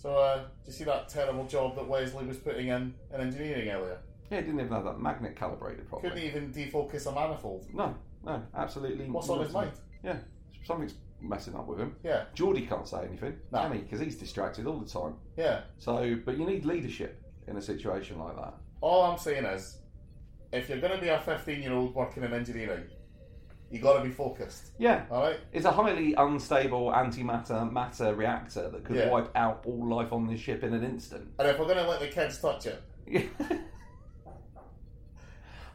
So, uh, do you see that terrible job that Wesley was putting in in engineering earlier? Yeah, it didn't even have that magnet calibrated properly. Couldn't even defocus a manifold. No, no, absolutely. What's on his mind? Yeah, something's messing up with him. Yeah, Geordi can't say anything, No. can he? Because he's distracted all the time. yeah. So, but you need leadership in a situation like that. All I'm saying is, if you're going to be a 15 year old working in engineering, you got to be focused. Yeah, All right. it's a highly unstable antimatter matter reactor that could Yeah. wipe out all life on this ship in an instant. And if we're going to let the kids touch it,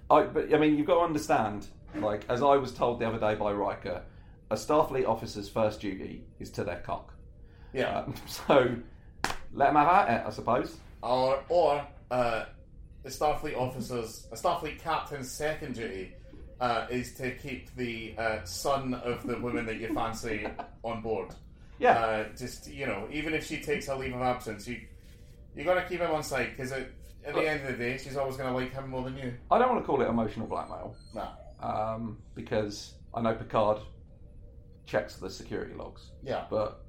I, but I mean, you've got to understand. Like, as I was told the other day by Riker, a Starfleet officer's first duty is to their cock. yeah. Um, so, let them have at it, I suppose. or or uh, the Starfleet officers, a Starfleet captain's second duty uh, is to keep the uh, son of the woman that you fancy on board. Yeah, Uh, just you know, even if she takes a leave of absence, you you got to keep him on side because at, at the end of the day, she's always going to like him more than you. I don't want to call it emotional blackmail Nah. um, because I know Picard checks the security logs. Yeah. But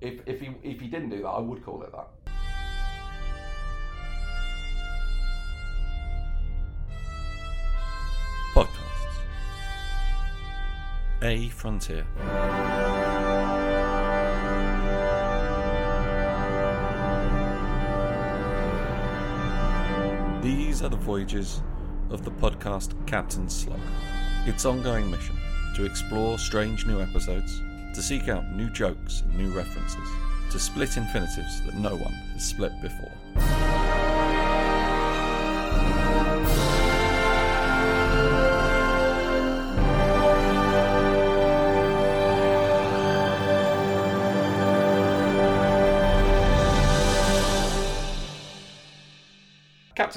if if he if he didn't do that, I would call it that. A Frontier. These are the voyages of the podcast Captain Slug. Its ongoing mission to explore strange new episodes, to seek out new jokes and new references, to split infinitives that no one has split before.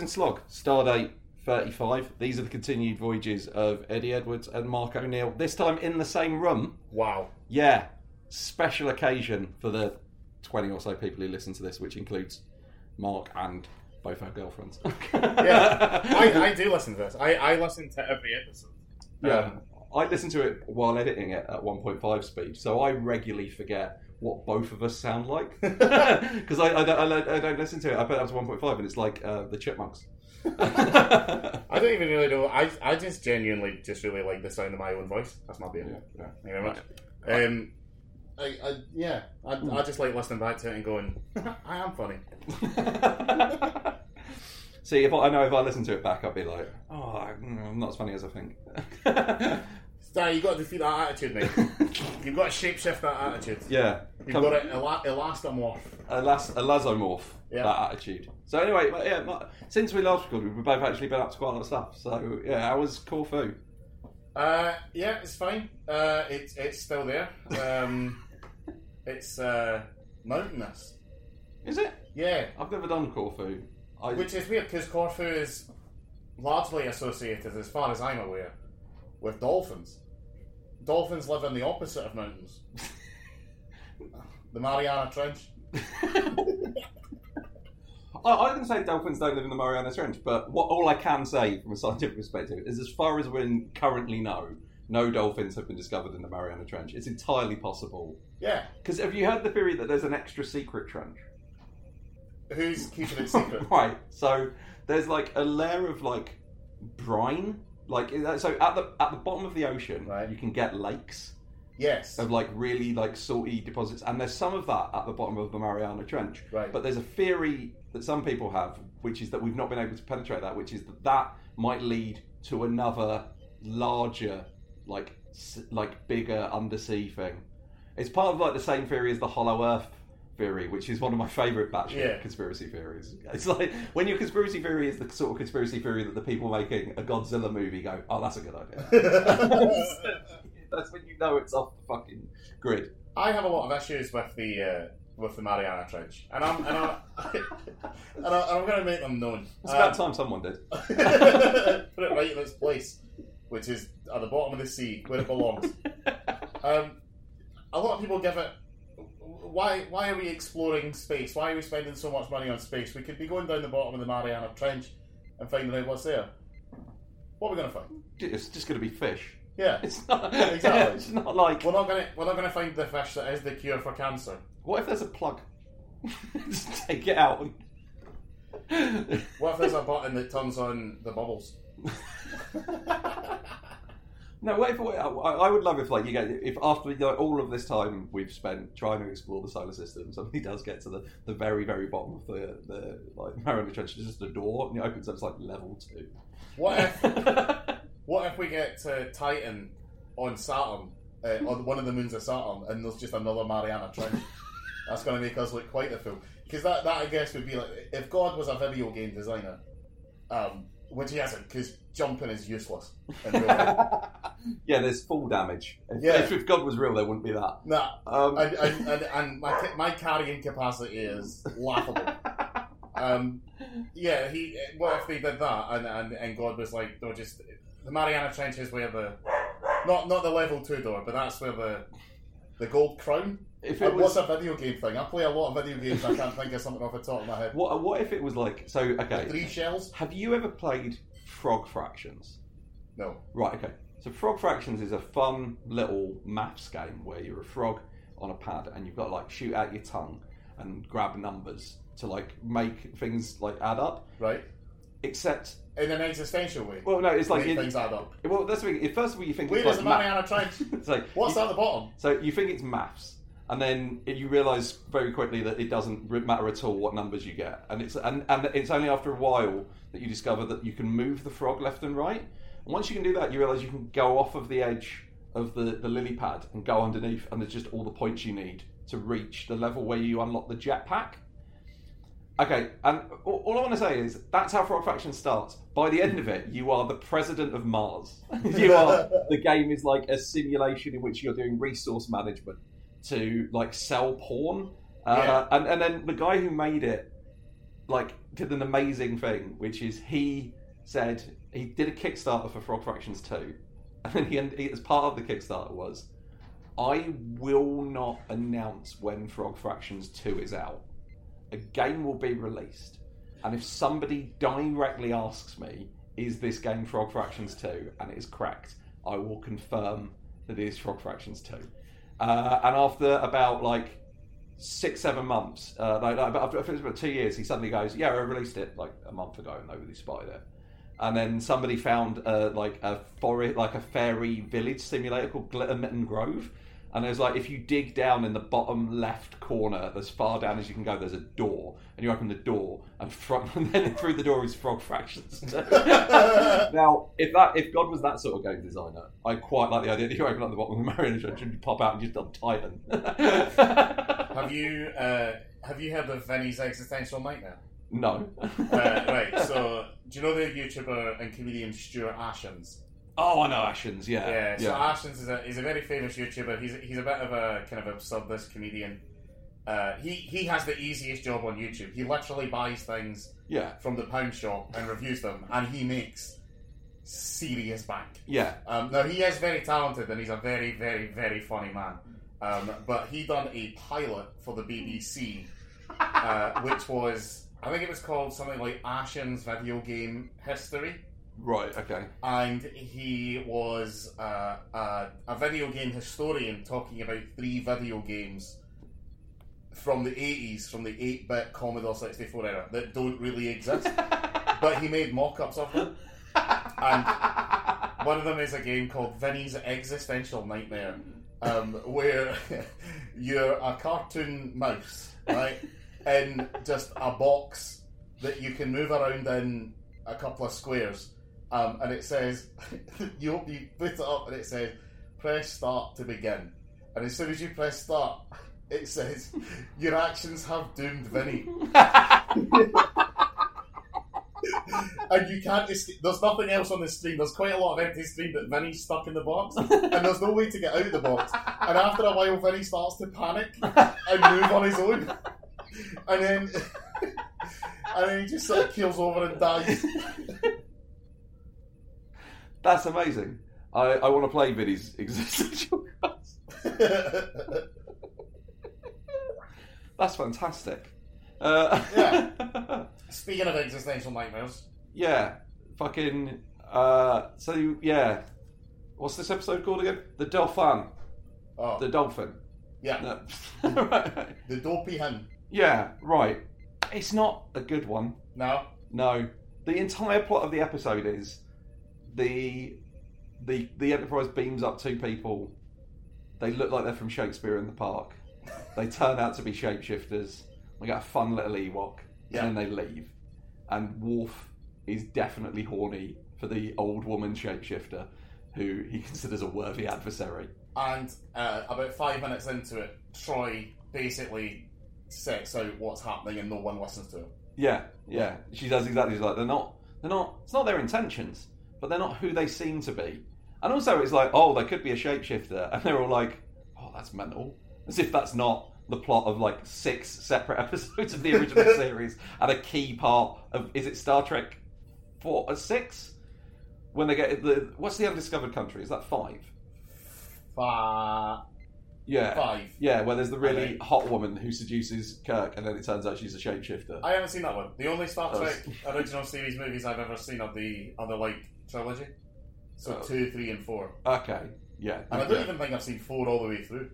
Captain Slog, Stardate 35. These are the continued voyages of Eddie Edwards and Mark O'Neill. This time in the same room. Wow. Yeah, special occasion for the 20 or so people who listen to this, which includes Mark and both our girlfriends. Yeah. I, I do listen to this. I, I listen to every episode. Yeah. Um, I listen to it while editing it at 1.5 speed, so I regularly forget what both of us sound like. Because I, I, don't, I, I don't listen to it. I put it up to 1.5 and it's like uh, the chipmunks. I don't even really know. I, I just genuinely just really like the sound of my own voice. That's my beer. Yeah, yeah. Thank you very much. Um, I, I, yeah, I, I just like listening back to it and going, I am funny. See, if I, I know if I listen to it back, I'll be like, oh, I'm not as funny as I think. Star, you got to defeat that attitude, mate. You've got to shapeshift that attitude. yeah. You've Come- got to ela- elastomorph. a, las- Yeah. that attitude. So anyway, but yeah, but since we last recorded, we've both actually been up to quite a lot of stuff. So yeah, how was Corfu? Uh, yeah, it's fine. Uh, it's it's still there. Um, it's uh, mountainous. Is it? Yeah, I've never done Corfu. I, which is weird because Corfu is largely associated, as far as I'm aware, with dolphins. Dolphins live in the opposite of mountains. the Mariana Trench. I, I didn't say dolphins don't live in the Mariana Trench, but what all I can say from a scientific perspective is, as far as we currently know, no dolphins have been discovered in the Mariana Trench. It's entirely possible. Yeah, Because have you heard the theory that there's an extra secret trench? who's keeping it secret? right. So there's like a layer of like brine. Like eh, so at the at the bottom of the ocean, Right. you can get lakes yes. of like really like salty deposits, and there's some of that at the bottom of the Mariana Trench. Right. But there's a theory that some people have, which is that we've not been able to penetrate that, which is that that might lead to another larger, like s- like bigger undersea thing. It's part of like the same theory as the Hollow Earth theory, which is one of my favourite batshit Yeah. conspiracy theories. It's like when your conspiracy theory is the sort of conspiracy theory that the people making a Godzilla movie go, "Oh, that's a good idea." that's when you know it's off the fucking grid. I have a lot of issues with the uh, with the Mariana Trench, and I'm and I'm, and I- I'm going to make them known. It's about Um, time someone did. Put it right in its place, which is at the bottom of the sea where it belongs. Um, a lot of people give it. Why? Why are we exploring space? Why are we spending so much money on space? We could be going down the bottom of the Mariana Trench and finding out what's there. What are we going to find? It's just going to be fish. Yeah, It's not. Exactly. It's not like. we're not going to we're not going to find the fish that is the cure for cancer. What if there's a plug? Just take it out. What if there's a button that turns on the bubbles? No, wait for I, I would love if like you get if after like, all of this time we've spent trying to explore the solar system, somebody does get to the, the very very bottom of the the like Mariana Trench. There's just a door and it opens up. It's like level two. What if what if we get to Titan on Saturn, uh, on one of the moons of Saturn, and there's just another Mariana Trench? That's going to make us look quite a fool. Because that, that I guess would be like if God was a video game designer, um, which he hasn't, because jumping is useless. In yeah, there's full damage. If, Yeah. if, if God was real, there wouldn't be that. nah, Um, and, and, and, and my, ca- my carrying capacity is laughable. Um, yeah, he. What if they did that, and, and, and God was like, no, just the Mariana Trench is where the not not the level two door, but that's where the the gold crown. If Uh, it what's was a video game thing? I play a lot of video games. I can't think of something off the top of my head. what what if it was like so? Okay, Three shells? have you ever played Frog Fractions? No. Right, okay. So Frog Fractions is a fun little maths game where you're a frog on a pad and you've got to like shoot out your tongue and grab numbers to like make things like add up. Right. Except, In an existential way. well, no, it's like you, things add up. well, that's the thing. First of all, you think Where it's is like the Mariana Trench? it's like, What's you, at the bottom? So you think it's maths, and then you realise very quickly that it doesn't matter at all what numbers you get, and it's and, and it's only after a while that you discover that you can move the frog left and right. And once you can do that, you realise you can go off of the edge of the, the lily pad and go underneath, and there's just all the points you need to reach the level where you unlock the jetpack. Okay, and all, all I want to say is that's how Frog Fractions starts. By the end of it, you are the president of Mars. you are. The game is like a simulation in which you're doing resource management to like sell porn. Uh, Yeah. and, and then the guy who made it, like, did an amazing thing, which is he said he did a Kickstarter for Frog Fractions 2. And then he, he, as part of the Kickstarter was, I will not announce when Frog Fractions 2 is out. A game will be released. And if somebody directly asks me, is this game Frog Fractions 2? And it is correct, I will confirm that it is Frog Fractions 2. Uh, and after about like six, seven months, uh, like, like, after, after about two years, he suddenly goes, Yeah, I released it like a month ago and nobody spotted it. And then somebody found uh, like a forest, like a fairy village simulator called Glittermitten Grove. And there's like, if you dig down in the bottom left corner, as far down as you can go, there's a door, and you open the door, and, front, and then through the door is Frog Fractions. now, if that if God was that sort of game designer, I quite like the idea that you open up the bottom of the Mariana Trench and you pop out and you've done Titan. Have you uh, have you heard of Vinny's existential nightmare? no. Uh, right. So, do you know the YouTuber and comedian Stuart Ashens? Oh, I know Ashens. Yeah, Yeah. So Ashens is a he's a very famous YouTuber. He's he's a bit of a kind of absurdist comedian. Uh, he he has the easiest job on YouTube. He literally buys things yeah, from the pound shop and reviews them, and he makes serious bank. yeah. Um, now he is very talented and he's a very, very, very funny man. Um, but he done a pilot for the BBC, uh, which was I think it was called something like Ashen's Video Game History, Right. Okay. and he was uh, a, a video game historian talking about three video games from the 80s, from the 8-bit Commodore 64 era that don't really exist, but he made mock-ups of them. And one of them is a game called Vinny's Existential Nightmare, um, where you're a cartoon mouse, right, in just a box that you can move around in a couple of squares, um, and it says you you put it up and it says press start to begin, and as soon as you press start, it says your actions have doomed Vinny. and you can't escape. There's nothing else on the screen. There's quite a lot of empty screen, but Vinny's stuck in the box, and there's no way to get out of the box. And after a while, Vinny starts to panic and move on his own, and then and then he just sort of keels over and dies. That's amazing. I, I want to play Vinny's existential crisis. That's fantastic. Uh, Yeah. Speaking of existential nightmares, yeah. Fucking. Uh, so yeah. What's this episode called again? The Dolphin. oh The dolphin. yeah, No. right. the dopey hen. Yeah, right. It's not a good one. No. No. The entire plot of the episode is the the the Enterprise beams up two people. They look like they're from Shakespeare in the Park. They turn out to be shapeshifters. We get a fun little Ewok, Yeah. and then they leave. And Worf is definitely horny for the old woman shapeshifter, who he considers a worthy adversary. And uh, about five minutes into it, Troi basically sets out what's happening and no one listens to him. Yeah, yeah. She does exactly like they're not they're not it's not their intentions, but they're not who they seem to be. And also it's like, oh, they could be a shapeshifter, and they're all like, Oh, that's mental. As if that's not the plot of like six separate episodes of the original series and a key part of is it Star Trek four or six? When they get the what's the undiscovered country? Is that five? Five. Yeah. Five. Yeah, where there's the really Okay. hot woman who seduces Kirk and then it turns out she's a shapeshifter. I haven't seen that one. The only Star Trek original series movies I've ever seen are the are the like trilogy. So Oh. two, three, and four. Okay. Yeah. And I don't even think I've seen four all the way through.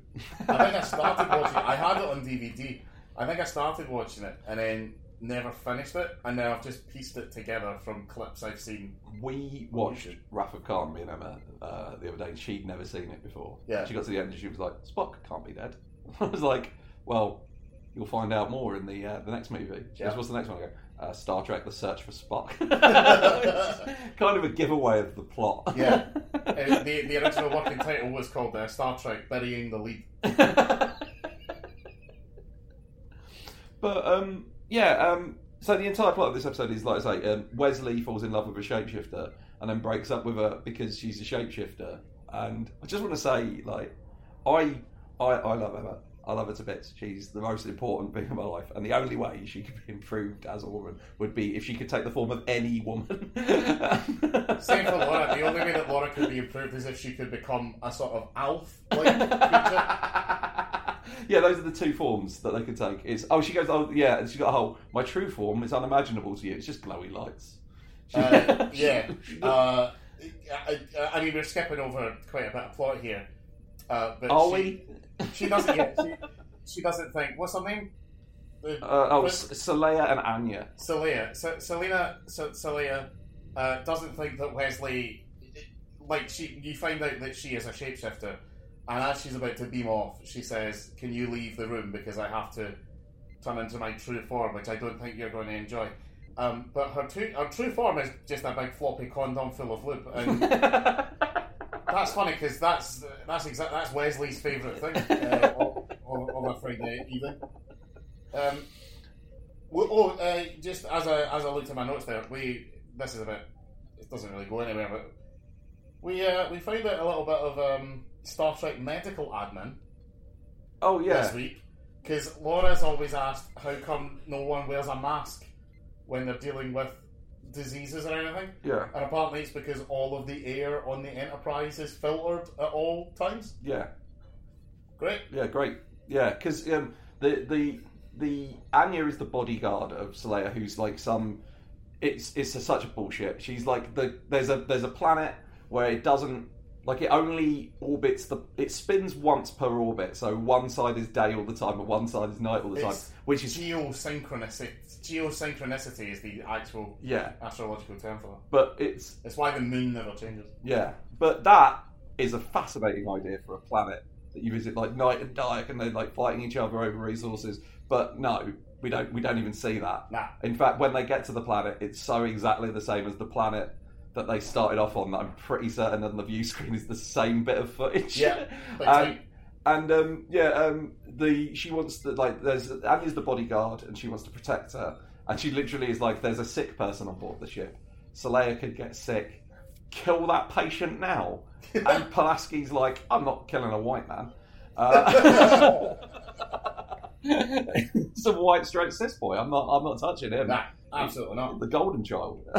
I think I started watching. I had it on DVD. I think I started watching it and then never finished it, and now I've just pieced it together from clips I've seen. We watched Wrath of Khan, me and Emma, uh, the other day. She'd never seen it before. Yeah. She got to the end and she was like, "Spock can't be dead." I was like, "Well, you'll find out more in the uh, the next movie." Yeah. "What's the next one?" I go, uh, "Star Trek: The Search for Spock." kind of a giveaway of the plot. Yeah. Uh, the the original working title was called uh, Star Trek: Burying the Lead. but um, yeah, um, so the entire plot of this episode is like I say, um, Wesley falls in love with a shapeshifter and then breaks up with her because she's a shapeshifter. And I just want to say, like, I I, I love Emma. I love her to bits. She's the most important thing in my life, and the only way she could be improved as a woman would be if she could take the form of any woman. Same for Laura. The only way that Laura could be improved is if she could become a sort of elf like creature. yeah, those are the two forms that they could take. It's oh, she goes oh yeah, and she got a whole. My true form is unimaginable to you. It's just glowy lights. Uh, yeah. Uh, I, I, I mean, we're skipping over quite a bit of plot here. Uh, but Are she. She doesn't. Yeah, she, she doesn't think. What's her name? The- Uh, oh, Salia and Anya. Celia. Se- Selena. Se- Celia uh, doesn't think that Wesley. Like she, you find out that she is a shapeshifter, and as she's about to beam off, she says, "Can you leave the room because I have to turn into my true form, which I don't think you're going to enjoy." Um, but her true, her true form is just a big floppy condom full of lube, and that's funny because that's that's exact that's Wesley's favourite thing uh, on, on, on a Friday evening. Um, we- oh, uh, just as I as I looked at my notes there, we this is a bit it doesn't really go anywhere, but we uh, we found out a little bit of um, Star Trek medical admin oh yeah. this week because Laura's always asked how come no one wears a mask when they're dealing with diseases or anything. Yeah. And apparently it's because all of the air on the Enterprise is filtered at all times. Yeah. Great. Yeah, great. Yeah, because um, the the the Anya is the bodyguard of Salia, who's like some. It's it's a, such a bullshit. She's like the there's a there's a planet where it doesn't like it only orbits the it spins once per orbit. So one side is day all the time, and one side is night all the time, It's which is geosynchronicity. Geosynchronicity is the actual yeah. astrological term for it. But it's It's why the moon never changes. Yeah, but that is a fascinating idea for a planet that you visit like night and dark, and they're like fighting each other over resources. But no, we don't. We don't even see that. Nah. In fact, when they get to the planet, it's so exactly the same as the planet that they started off on. That I'm pretty certain on the view screen is the same bit of footage. Yeah, and and um, yeah, um, the she wants to like there's Annie's the bodyguard and she wants to protect her, and she literally is like there's a sick person on board the ship. Salia could get sick. Kill that patient now. And Pulaski's like, I'm not killing a white man. Uh, it's a white straight cis boy. I'm not. I'm not touching him. Nah, absolutely not. The golden child. I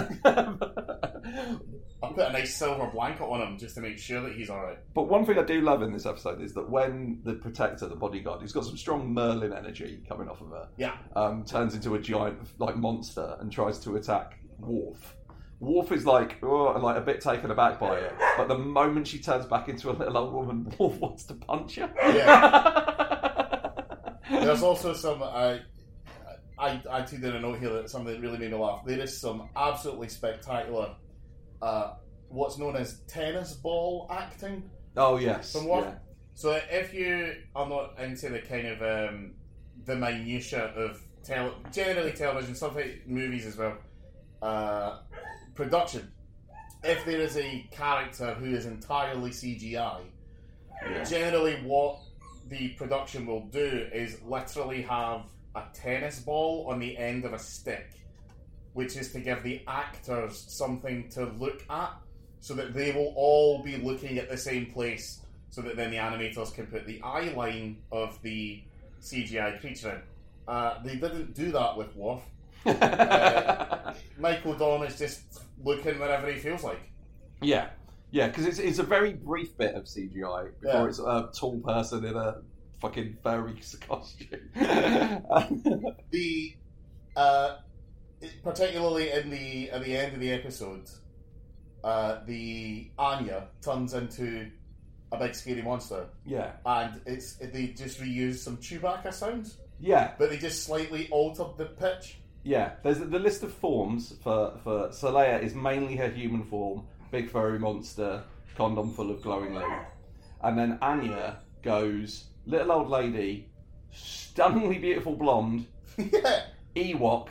put a nice silver blanket on him just to make sure that he's alright. But one thing I do love in this episode is that when the protector, the bodyguard, who's got some strong Merlin energy coming off of her, Yeah. um, turns into a giant like monster and tries to attack Worf. Worf is like, oh, like a bit taken aback by it, but the moment she turns back into a little old woman, Worf wants to punch her. There's also some. Uh, I, I took down a note here that something that really made me laugh. There is some absolutely spectacular, uh, what's known as tennis ball acting Oh yes. from what? Yeah. So if you are not into the kind of um, the minutia of tele- generally television, like movies as well, uh, production. If there is a character who is entirely CGI, Yeah. generally what the production will do is literally have a tennis ball on the end of a stick, which is to give the actors something to look at, so that they will all be looking at the same place, so that then the animators can put the eye line of the CGI creature in. Uh, they didn't do that with Worf. Uh, Michael Dorn is just looking wherever he feels like. Yeah, yeah, because it's it's a very brief bit of CGI before Yeah. it's a tall person in a fucking furry costume. the uh, particularly in the at the end of the episode, uh, the Anya turns into a big scary monster, yeah, and it's they just reused some Chewbacca sounds, yeah, but they just slightly altered the pitch. yeah. There's the list of forms for for Salia is mainly her human form, big furry monster, condom full of glowing lube, and then Anya goes little old lady, stunningly beautiful blonde, yeah, Ewok,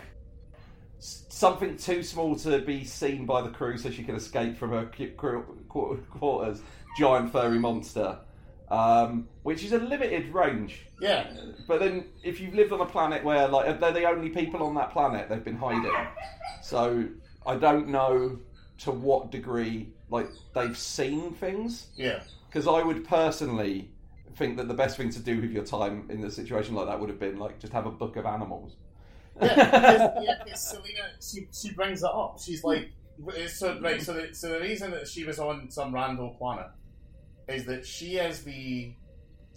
s- something too small to be seen by the crew so she can escape from her cu- qu- qu- quarters, giant furry monster, um, which is a limited range. yeah, But then, if you've lived on a planet where like they're the only people on that planet, they've been hiding. So I don't know to what degree like they've seen things yeah. because I would personally think that the best thing to do with your time in a situation like that would have been like just have a book of animals. Yeah, because, yeah, Selena, she, she brings it up. She's like, so right. So the, so the reason that she was on some random planet is that she is the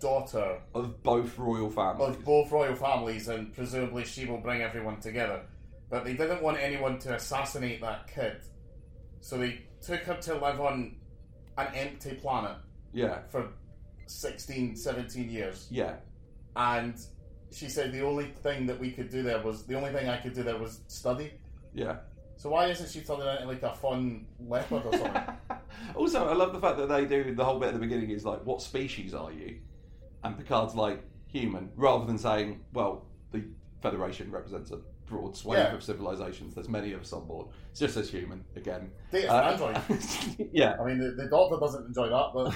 daughter of both royal families. of both royal families, and presumably she will bring everyone together. But they didn't want anyone to assassinate that kid, so they took her to live on an empty planet yeah, for 16, 17 years. yeah, And she said the only thing that we could do there was the only thing I could do there was study. yeah. So why isn't she turning into like a fun leopard or something? also, I love the fact that they do the whole bit at the beginning is like, "What species are you?" And Picard's like, "Human," rather than saying, "Well, the Federation represents a broad swathe Yeah. of civilizations. There's many of us on board. It's just as human again." Data's Uh, an android. yeah, I mean, the, the doctor doesn't enjoy that, but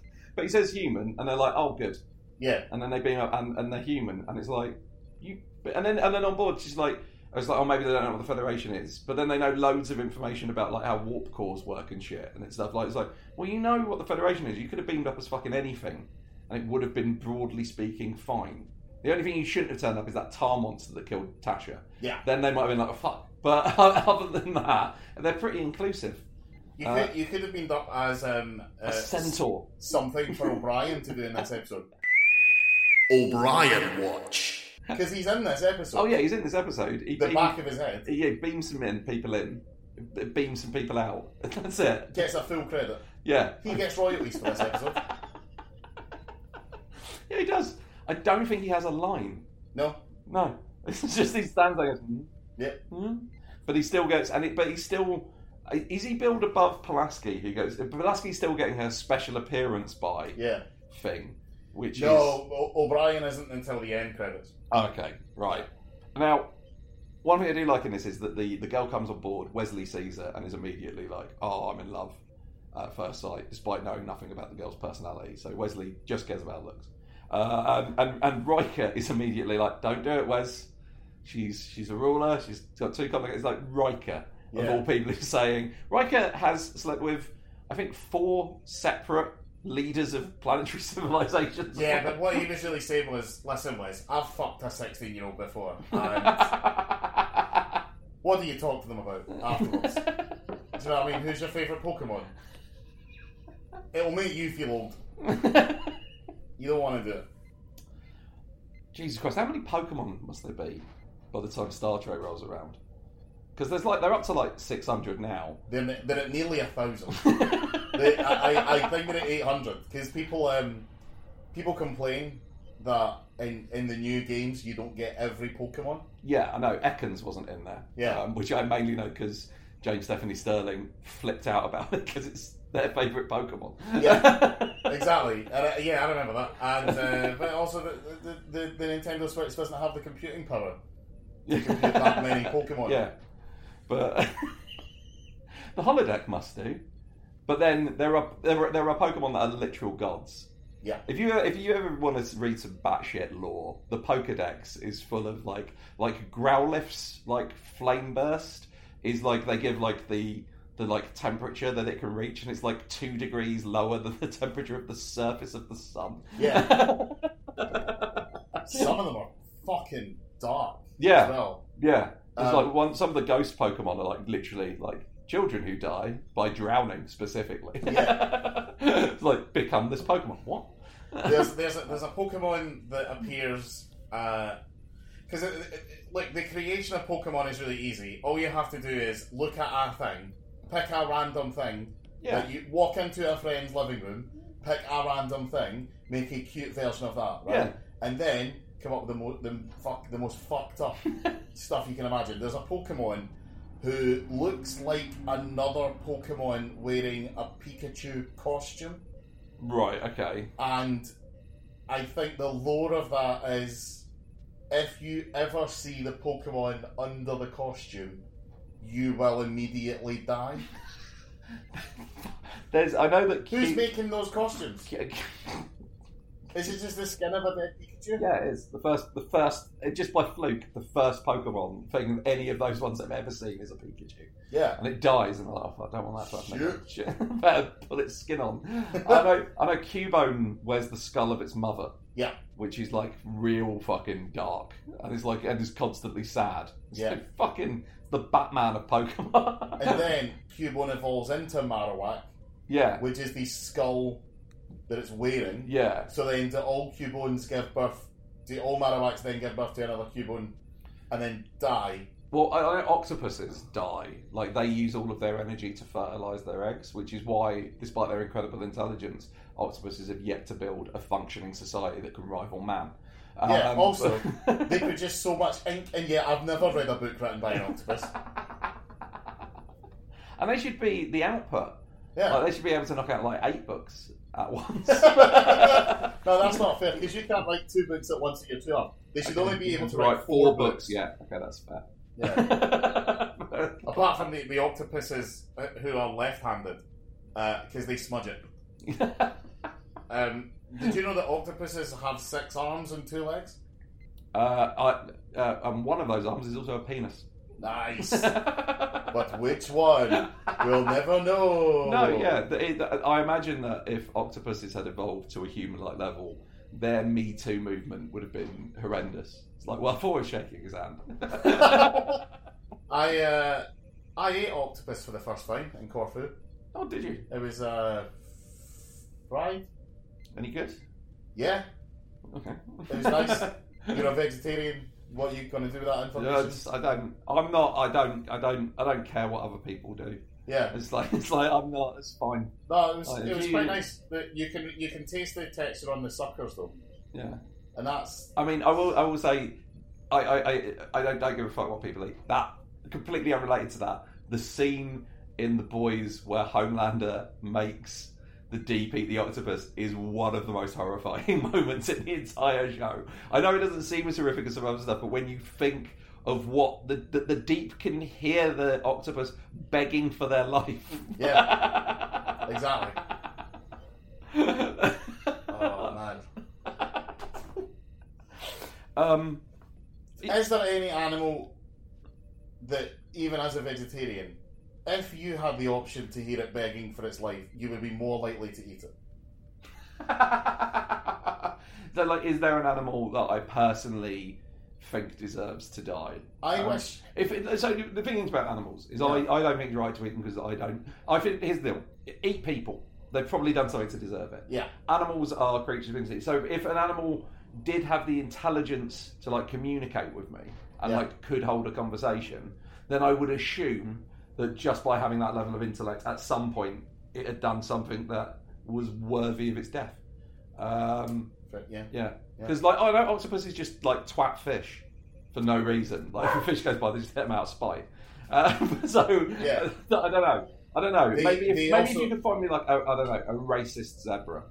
but he says human, and they're like, "Oh, good." yeah, and then they beam up and, and they're human and it's like you and then and then on board she's like I was like oh maybe they don't know what the Federation is. But then they know loads of information about like how warp cores work and shit and it's stuff like it's like well you know what the Federation is. You could have beamed up as fucking anything and it would have been broadly speaking fine. The only thing you shouldn't have turned up is that tar monster that killed Tasha. Yeah. then they might have been like oh, fuck. But other than that they're pretty inclusive You Uh, could you could have been up as um, uh, a centaur something for O'Brien to do in this episode O'Brien Watch. because he's in this episode. oh yeah he's in this episode he, the he- back of his head yeah beams some in people in beams some people out that's it gets a full credit. Yeah, He gets royalties for this episode. yeah, he does. I don't think he has a line. No, No, it's just he stands there. and goes, "Hmm, Yep. hmm." But he still gets, and it, but he's still. Is he billed above Pulaski? Who goes? Pulaski's still getting her special appearance by yeah, thing, which no. is O- O'Brien isn't until the end credits. okay, right. Now, one thing I do like in this is that the the girl comes on board. Wesley sees her and is immediately like, "Oh, I'm in love." At first sight, despite knowing nothing about the girl's personality, so Wesley just cares about looks. Uh, and, and and Riker is immediately like, "Don't do it, Wes. She's she's a ruler. She's got two complicated." It's like Riker of Yeah. all people is saying. Riker has slept with, I think, four separate leaders of planetary civilizations. Yeah, but what he was really saying was, "Listen, Wes, I've fucked a sixteen-year-old before, and what do you talk to them about afterwards? do you know what I mean? Who's your favourite Pokemon? It'll make you feel old. You don't want to do it. Jesus Christ, how many Pokemon must there be by the time Star Trek rolls around? Because there's like they're up to like six hundred now. They're, they're at nearly a thousand. they, I, I, think they're at eight hundred because people um people complain that in in the new games you don't get every Pokemon. Yeah, I know. Ekans wasn't in there. Yeah. Um, which I mainly know because James Stephanie Sterling flipped out about it because it's their favourite Pokemon. Yeah. Exactly. And, uh, yeah, I remember that. And uh, but also the, the, the, the Nintendo Switch doesn't have the computing power to compute that many Pokemon. yeah. But the holodeck must do. But then there are there are, there are Pokemon that are literal gods. Yeah. If you if you ever want to read some batshit lore, the Pokedex is full of like like Growlithe's like flame burst is like they give like the the like temperature that it can reach, and it's like two degrees lower than the temperature of the surface of the sun. Yeah. Some of them are fucking dark. Yeah. As well. Yeah, it's Um, like one. Some of the ghost Pokemon are like literally like children who die by drowning specifically. Yeah. it's like become this Pokemon. What? there's there's a, there's a Pokemon that appears because it- like the creation of Pokemon is really easy. All you have to do is look at a thing, pick a random thing. Yeah. That you walk into a friend's living room, pick a random thing, make a cute version of that, right? Yeah. And then come up with the, mo- the fuck the most fucked up stuff you can imagine. There's a Pokemon who looks like another Pokemon wearing a Pikachu costume. Right. Okay. And I think the lore of that is if you ever see the Pokemon under the costume, you will immediately die. There's. I know that. Who's Ki- making those costumes? Is it just the skin of a dead Pikachu? Yeah, it is the first. The first, it- just by fluke, the first Pokemon thing any of those ones I've ever seen is a Pikachu, Yeah. and it dies, and I'm like, oh, I don't want that shit. Better put its skin on. I know. I know. Cubone wears the skull of its mother. Yeah. which is like real fucking dark, and it's like and is constantly sad. It's Yeah. like fucking the Batman of Pokemon. And then Cubone evolves into Marowak, yeah, which is the skull that it's wearing. yeah, So then do all Cubones give birth, do all Marowaks then give birth to another Cubone and then die? Well, I, know octopuses die. Like they use all of their energy to fertilize their eggs, which is why, despite their incredible intelligence, octopuses have yet to build a functioning society that can rival man. Yeah, Um, also, they produce so much ink, and yet I've never read a book written by an octopus. and they should be the output. Yeah. Like, they should be able to knock out like eight books at once. no, that's not fair, because you can't write two books at once at your two up. They should only be able to write four, books. Yeah, okay, that's fair. Yeah. Apart from the, the octopuses uh, who are left-handed, because they smudge it. Um, did you know that octopuses have six arms and two legs? uh, I, uh, and one of those arms is also a penis. Nice. but which one? We'll never know. No, yeah. it- I imagine that if octopuses had evolved to a human-like level, their Me Too movement would have been horrendous. It's like, well, Thor was shaking his hand. I uh, I ate octopus for the first time in Corfu. oh, did you? It was uh, fried. Any good? Yeah, Okay. it was nice. You're a vegetarian. What are you going to do with that Yeah, information? it's- I don't. I'm not. I don't. I don't. I don't care what other people do. Yeah. It's like. It's like I'm not. It's fine. No, it was Oh, it was quite nice. But you can you can taste the texture on the suckers though, Yeah. and that's I mean, I will. I will say, I, I, I, I don't, don't give a fuck what people eat. That completely unrelated to that. The scene in The Boys where Homelander makes the deep eat the octopus is one of the most horrifying moments in the entire show. I know it doesn't seem as horrific as some other stuff, but when you think of what the the, the deep can hear the octopus begging for their life. Yeah. exactly. Oh man. Um, Is there any animal that, even as a vegetarian, if you had the option to hear it begging for its life, you would be more likely to eat it? so, like, is there an animal that I personally think deserves to die? I Um, wish. If it, so, the thing is about animals is Yeah. I, I don't think you're right to eat them because I don't. I think here's the deal: eat people. They've probably done something to deserve it. Yeah. Animals are creatures of instinct. So if an animal did have the intelligence to like communicate with me and Yeah. like could hold a conversation, then I would assume that just by having that level of intellect, at some point it had done something that was worthy of its death. Um, yeah. Yeah, Yeah. because like I know octopus is just like twat fish for no reason. Like if a fish goes by, they just hit them out of spite. Uh, so Yeah. I don't know. I don't know. They- maybe if, maybe if you could find me like a, I don't know a racist zebra.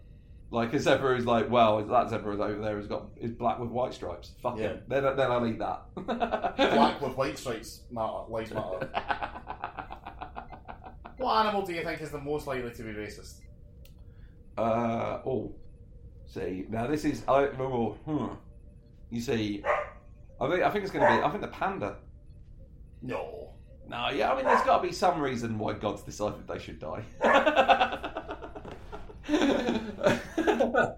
Like a zebra is like, well, that zebra over there has got is black with white stripes. Fuck Yeah. it. Then, then I'll eat that. Black with white stripes matter. Lives matter. What animal do you think is the most likely to be racist? Uh, oh, see, now this is I. Oh, hmm. You see, I think I think it's going to be. I think the panda. No. No, yeah, I mean, there's got to be some reason why God's decided they should die.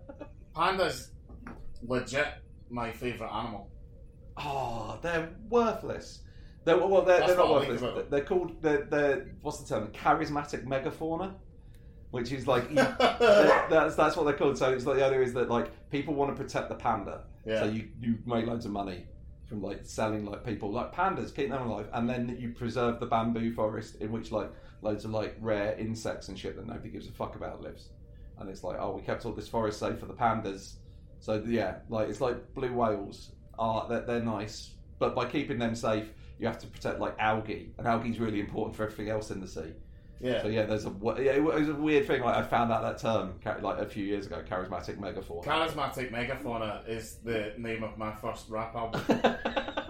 Panda's legit my favourite animal. oh, they're worthless. They're well, they're, That's they're not what I like worthless. about. They're called they're, they're what's the term? Charismatic megafauna, which is like you, that's that's what they're called. So it's like the idea is that like people want to protect the panda, Yeah. so you you make loads of money from like selling like people like pandas, keep them alive, and then you preserve the bamboo forest in which like loads of like rare insects and shit that nobody gives a fuck about lives. And it's like, oh, we kept all this forest safe for the pandas. So yeah, like it's like blue whales are they're, they're nice, but by keeping them safe, you have to protect like algae, and algae's really important for everything else in the sea. yeah. So yeah, there's a yeah, it was a weird thing. Like I found out that term like a few years ago, charismatic megafauna. Charismatic Megafauna is the name of my first rap album.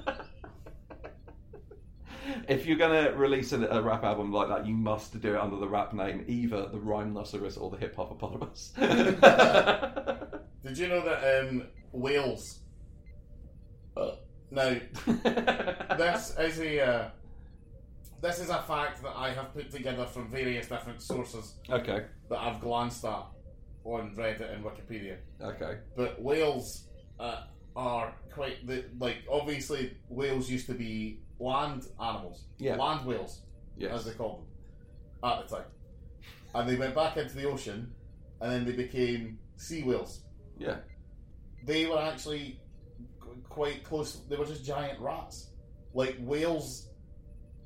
if you're gonna release a, a rap album like that, you must do it under the rap name either the Rhinoceros or the Hip Hop Hoppopotamus. Did you know that um, whales? Uh, now, this is a uh, this is a fact that I have put together from various different sources okay, that I've glanced at on Reddit and Wikipedia. okay, But whales uh, are quite the, like obviously whales used to be land animals, Yeah. land whales as they called them at the time, and they went back into the ocean, and then they became sea whales. yeah, They were actually quite close. They were just giant rats, like whales.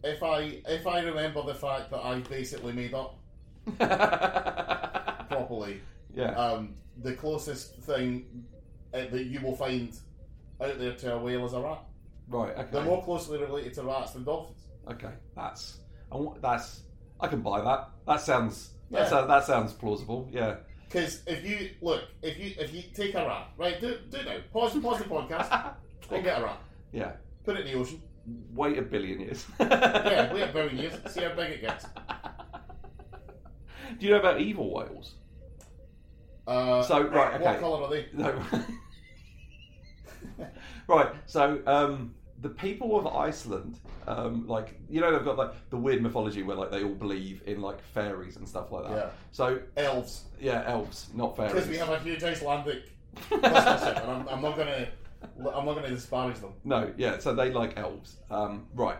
If I if I remember the fact that I basically made up properly, yeah. um, the closest thing uh, that you will find out there to a whale is a rat. right, okay, They're more closely related to rats than dolphins. okay. That's I want, that's I can buy that. That sounds Yeah. that, sounds, that sounds plausible. Yeah, Because if you look, if you if you take a rat, right, do do now. Pause pause the podcast. Go get a rat. yeah. Put it in the ocean. Wait a billion years. Yeah, wait a billion years. See how big it gets. Do you know about evil whales? Uh, So right, okay. What colour are they? No. right. So um, the people of Iceland, um, like you know, they've got like the weird mythology where like they all believe in like fairies and stuff like that. Yeah. So Elves. yeah, elves, not fairies. Because we have a huge Icelandic and I'm, I'm not gonna I'm not gonna disparage them. No, yeah, so they like elves. Um, right.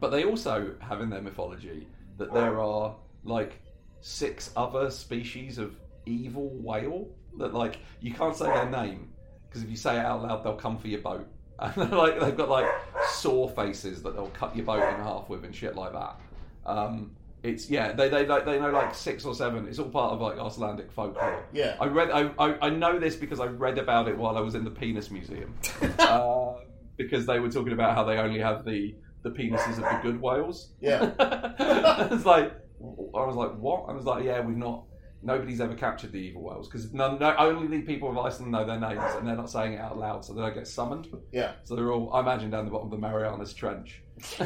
But they also have in their mythology that there are like six other species of evil whale that like you can't say their name because if you say it out loud they'll come for your boat. And they're like they've got like saw faces that they'll cut your boat in half with and shit like that. Um, it's yeah, they they like they know like six or seven. It's all part of like Icelandic folklore. Yeah. I read. I, I, I know this because I read about it while I was in the penis museum. uh, because they were talking about how they only have the the penises of the good whales. Yeah. it's like I was like, what? I was like, yeah, we've not. Nobody's ever captured the evil whales because none, no, only the people of Iceland know their names and they're not saying it out loud, so they don't get summoned. Yeah. So they're all, I imagine, down the bottom of the Marianas Trench. Do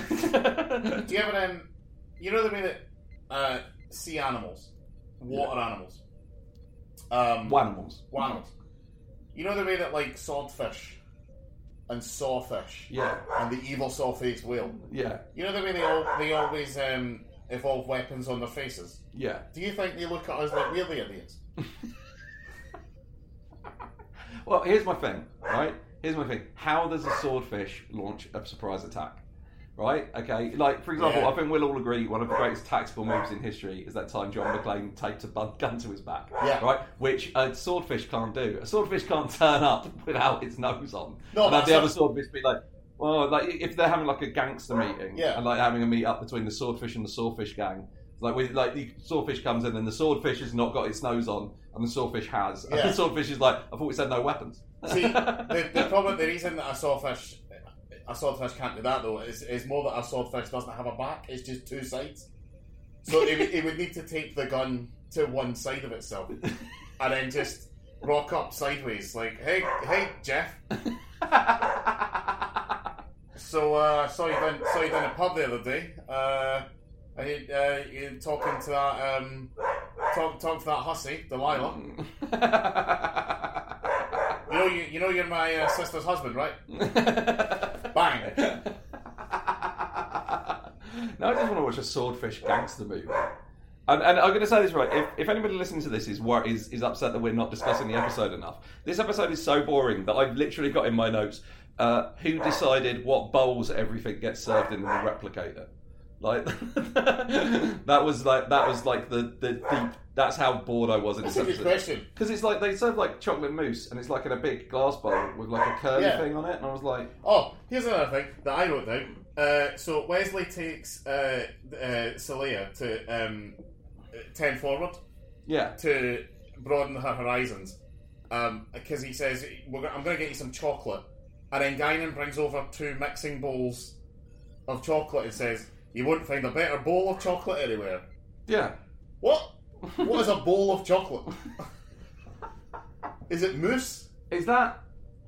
you ever um, you know the way that uh, sea animals, water animals, um, Animals. animals. You know the way that like swordfish and sawfish Yeah, and the evil saw-faced whale. yeah, You know the way they all they always um, evolve weapons on their faces. yeah. Do you think they look at us like we're the idiots? Well, here's my thing, right? Here's my thing. How does a swordfish launch a surprise attack? Right? Okay. Like, for example, Yeah. I think we'll all agree one of the greatest tactical moves in history is that time John McClane taped a gun to his back. Yeah. Right? Which a swordfish can't do. A swordfish can't turn up without its nose on. No, and have the other swordfish be like, well, like if they're having like a gangster meeting Yeah. and like having a meet up between the swordfish and the sawfish gang like we, like the swordfish comes in and the swordfish has not got its nose on, and the swordfish has. And Yeah. the swordfish is like, I thought we said no weapons. See, the, the problem, the reason that a swordfish, a swordfish can't do that though, is, is more that a swordfish doesn't have a back. It's just two sides. So it, would- it would need to take the gun to one side of itself, and then just rock up sideways, like, "Hey, hey, Jeff." So uh, I saw you down, saw you down the pub the other day. Uh, and you, uh, you talking to that um, talk, talk to that hussy, Delilah. You know, you, you know, you're my uh, sister's husband, right? Bang. now I just want to watch a swordfish gangster movie. And, and I'm going to say this right. If, if anybody listening to this is, wor- is is upset that we're not discussing the episode enough, this episode is so boring that I've literally got in my notes uh, who decided what bowls everything gets served in the replicator. Like that was like that was like the, the, the that's how bored I was in That's a good question. Because it's like they serve like chocolate mousse and it's like in a big glass bowl with like a curly Yeah. thing on it, and I was like, Oh, here's another thing that I wrote down. Uh, so Wesley takes uh, uh, Salia to um, ten forward yeah, to broaden her horizons because he says We're go- I'm going to get you some chocolate, and then Guinan brings over two mixing bowls of chocolate and says you won't find a better bowl of chocolate anywhere. yeah. What? What is a bowl of chocolate? is it mousse? Is that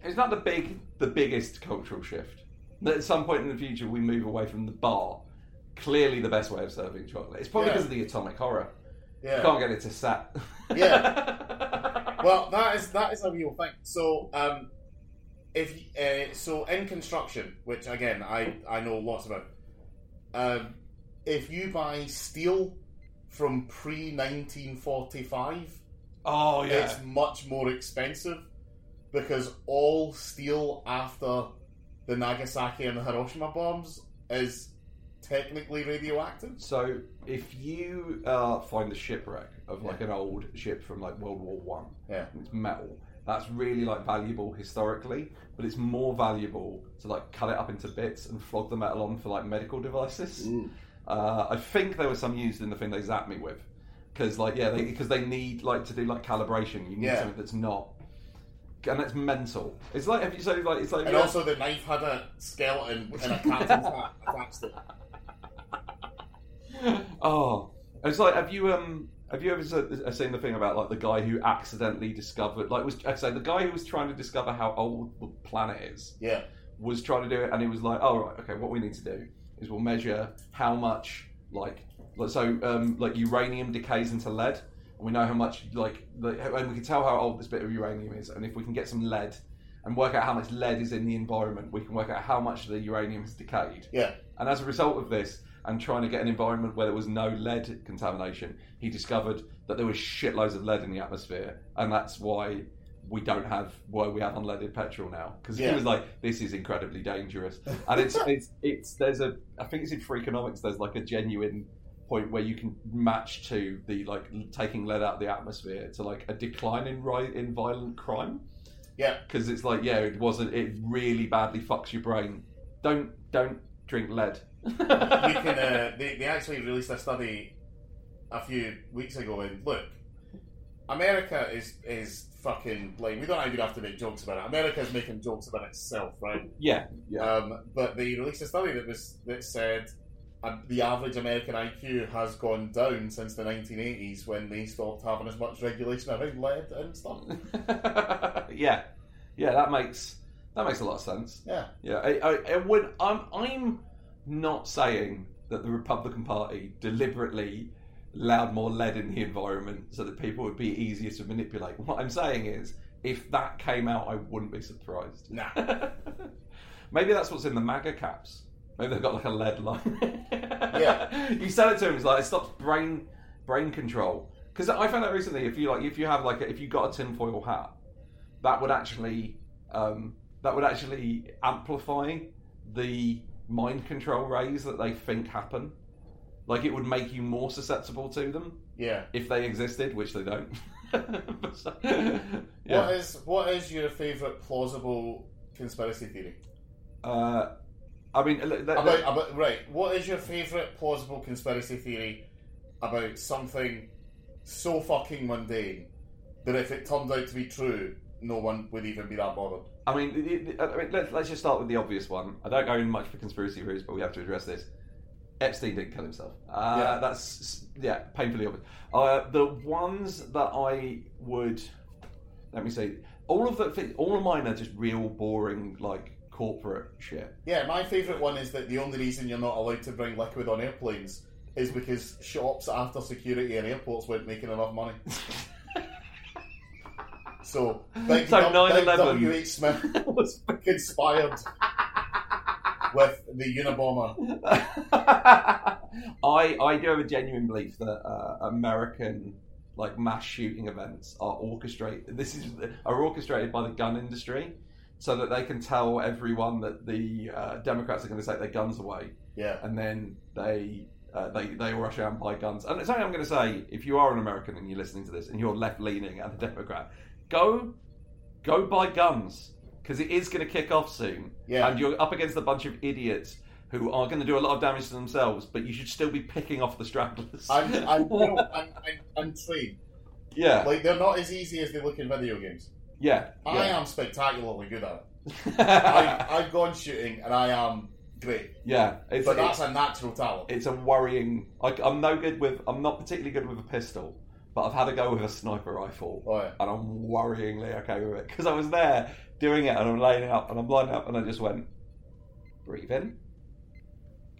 is that the big the biggest cultural shift? That at some point in the future we move away from the bar. Clearly, the best way of serving chocolate. It's probably Yeah. because of the atomic horror. Yeah. You can't get it to set. Yeah. Well, that is that is a real thing. So, um, if uh, so, in construction, which again I I know lots about, um, if you buy steel from pre nineteen forty five, oh yeah. it's much more expensive because all steel after the Nagasaki and the Hiroshima bombs is technically radioactive. So if you uh, find the shipwreck of like an old ship from like World War One, Yeah. it's metal. That's really like valuable historically, but it's more valuable to like cut it up into bits and flog the metal on for like medical devices. Uh, I think there was some used in the thing they zapped me with, because like yeah, because they, need like to do like calibration. You need Yeah. something that's not, and that's mental. It's like have you so like it's like And yeah, also, the knife had a skeleton and a captain's hat attached to it. oh, it's like have you um have you ever seen the thing about like the guy who accidentally discovered like was I say the guy who was trying to discover how old the planet is Yeah. was trying to do it and he was like oh right okay what we need to do is we'll measure how much like like, so um like uranium decays into lead and we know how much like the, and we can tell how old this bit of uranium is and if we can get some lead and work out how much lead is in the environment we can work out how much the uranium has decayed Yeah. and as a result of this, and trying to get an environment where there was no lead contamination, he discovered that there was shitloads of lead in the atmosphere, and that's why we don't have why we have unleaded petrol now. Because he was like, "This is incredibly dangerous," and it's it's it's there's a I think it's in Freakonomics. There's like a genuine point where you can match to the like taking lead out of the atmosphere to like a decline in ri- in violent crime Yeah. because it's like yeah it wasn't it really badly fucks your brain don't don't drink lead you can. Uh, they, they actually released a study a few weeks ago, and look, America is is fucking like we don't even have to make jokes about it. America is making jokes about itself, right? yeah yeah Um, but they released a study that was that said uh, the average American IQ has gone down since the 1980s when they stopped having as much regulation around lead and stuff. yeah yeah that makes that makes a lot of sense Yeah, yeah I, I, I would I'm I'm not saying that the Republican Party deliberately allowed more lead in the environment so that people would be easier to manipulate what I'm saying is if that came out I wouldn't be surprised nah. Maybe that's what's in the MAGA caps. Maybe they've got like a lead line. Yeah. You sell it to them, it's like it stops brain brain control. Because I found out recently, if you like, if you have like, a, if you got a tinfoil hat, that would actually, um, that would actually amplify the mind control rays that they think happen. Like it would make you more susceptible to them Yeah. if they existed, which they don't. So- yeah. What is what is your favourite plausible conspiracy theory? Uh, I mean, let- About, about right. What is your favourite plausible conspiracy theory about something so fucking mundane that if it turned out to be true, no one would even be that bothered. I mean, it- I mean let's, let's just start with the obvious one. I don't go in much for conspiracy theories, but we have to address this. Epstein didn't kill himself. Uh, Yeah. That's yeah, painfully obvious. Uh, the ones that I would let me see, all of the all of mine are just real boring like corporate shit. Yeah, my favourite one is that the only reason you're not allowed to bring liquid on airplanes is because shops after security in airports weren't making enough money. So, big, So big 9/11 W.H. Smith was conspired with the Unabomber. I I do have a genuine belief that uh, American like mass shooting events are orchestrated. This is are orchestrated by the gun industry, so that they can tell everyone that the uh, Democrats are going to take their guns away, Yeah. and then they. Uh, they they rush out and buy guns. And it's only I'm going to say, if you are an American and you're listening to this and you're left leaning and a Democrat, go go buy guns because it is going to kick off soon. Yeah. And you're up against a bunch of idiots who are going to do a lot of damage to themselves, but you should still be picking off the stragglers. I'm, I'm, know, I'm, I'm, I'm trained. yeah, Like, they're not as easy as they look in video games. yeah, I am spectacularly good at it. I, I've gone shooting and I am great. yeah. It's, But it's, that's a natural talent. it's a worrying. Like I'm no good with. I'm not particularly good with a pistol, but I've had a go with a sniper rifle, Oh, and I'm worryingly okay with it because I was there doing it and I'm laying up and I'm lining up and I just went, breathe in,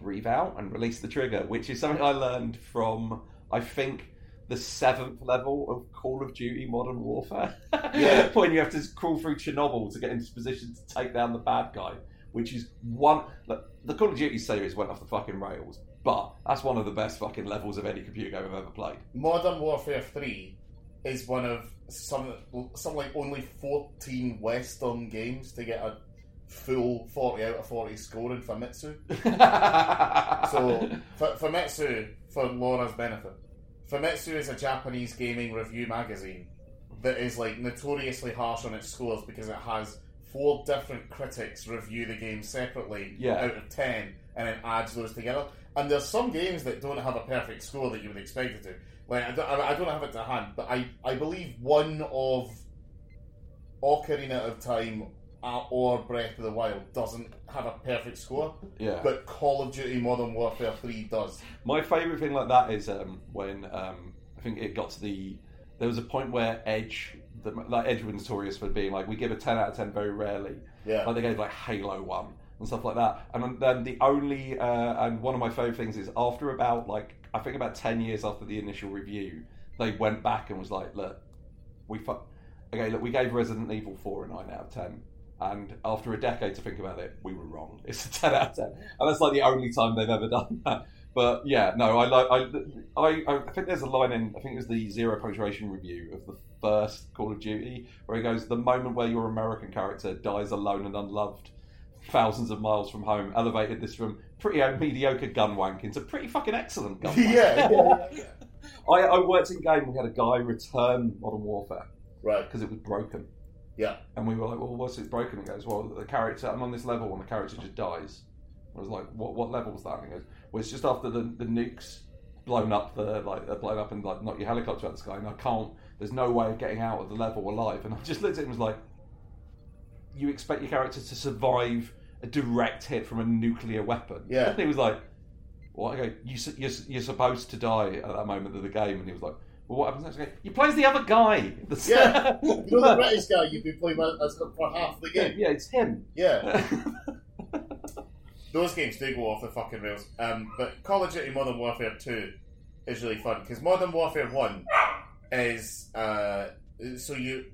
breathe out, and release the trigger, which is something I learned from I think the seventh level of Call of Duty Modern Warfare. Yeah. when you have to crawl through Chernobyl to get into position to take down the bad guy, which is one. Look, the Call of Duty series went off the fucking rails, but that's one of the best fucking levels of any computer game I've ever played. Modern Warfare 3 is one of some, some like only 14 Western games to get a full 40 out of 40 score in Famitsu. So, F- Famitsu, for Laura's benefit, Famitsu is a Japanese gaming review magazine that is like notoriously harsh on its scores because it has four different critics review the game separately Yeah. out of 10 and then adds those together. And there's some games that don't have a perfect score that you would expect it to. Like, I don't, I don't have it to hand, but I, I believe one of Ocarina of Time or Breath of the Wild doesn't have a perfect score, yeah. but Call of Duty Modern Warfare 3 does. My favourite thing like that is um, when um, I think it got to the. There was a point where Edge, the, like Edge was notorious for being like, we give a 10 out of 10 very rarely. Yeah. Like they gave like Halo 1 and stuff like that. And then the only, uh, and one of my favourite things is after about like, I think about 10 years after the initial review, they went back and was like, look, we fu- Okay, look, we gave Resident Evil 4 a 9 out of 10. And after a decade to think about it, we were wrong. It's a 10 out of 10. And that's like the only time they've ever done that. But yeah, no, I like. I, I, I think there's a line in. I think it was the zero punctuation review of the first Call of Duty where he goes, "The moment where your American character dies alone and unloved, thousands of miles from home, elevated this from pretty mediocre gun wank into pretty fucking excellent gun wank." yeah, yeah, yeah. I, I worked in game. We had a guy return Modern Warfare Right. because it was broken. Yeah. And we were like, well, what's it broken? He goes, well, the character, I'm on this level and the character just dies. I was like, what what level was that? And he goes, well, it's just after the, the nukes blown up the like uh, blown up and like knocked your helicopter out of the sky, and I can't. There's no way of getting out of the level alive. And I just looked at him and was like, you expect your character to survive a direct hit from a nuclear weapon? Yeah. And he was like, what? I go, you, you're, you're supposed to die at that moment of the game, and he was like. Well, what happens next? I go, He plays the other guy. The- Yeah. You're the British guy you've been playing as for half the game? yeah, it's him. Yeah. Those games do go off the fucking rails. Um, but Call of Duty Modern Warfare 2 is really fun because Modern Warfare 1 is. Uh, so you,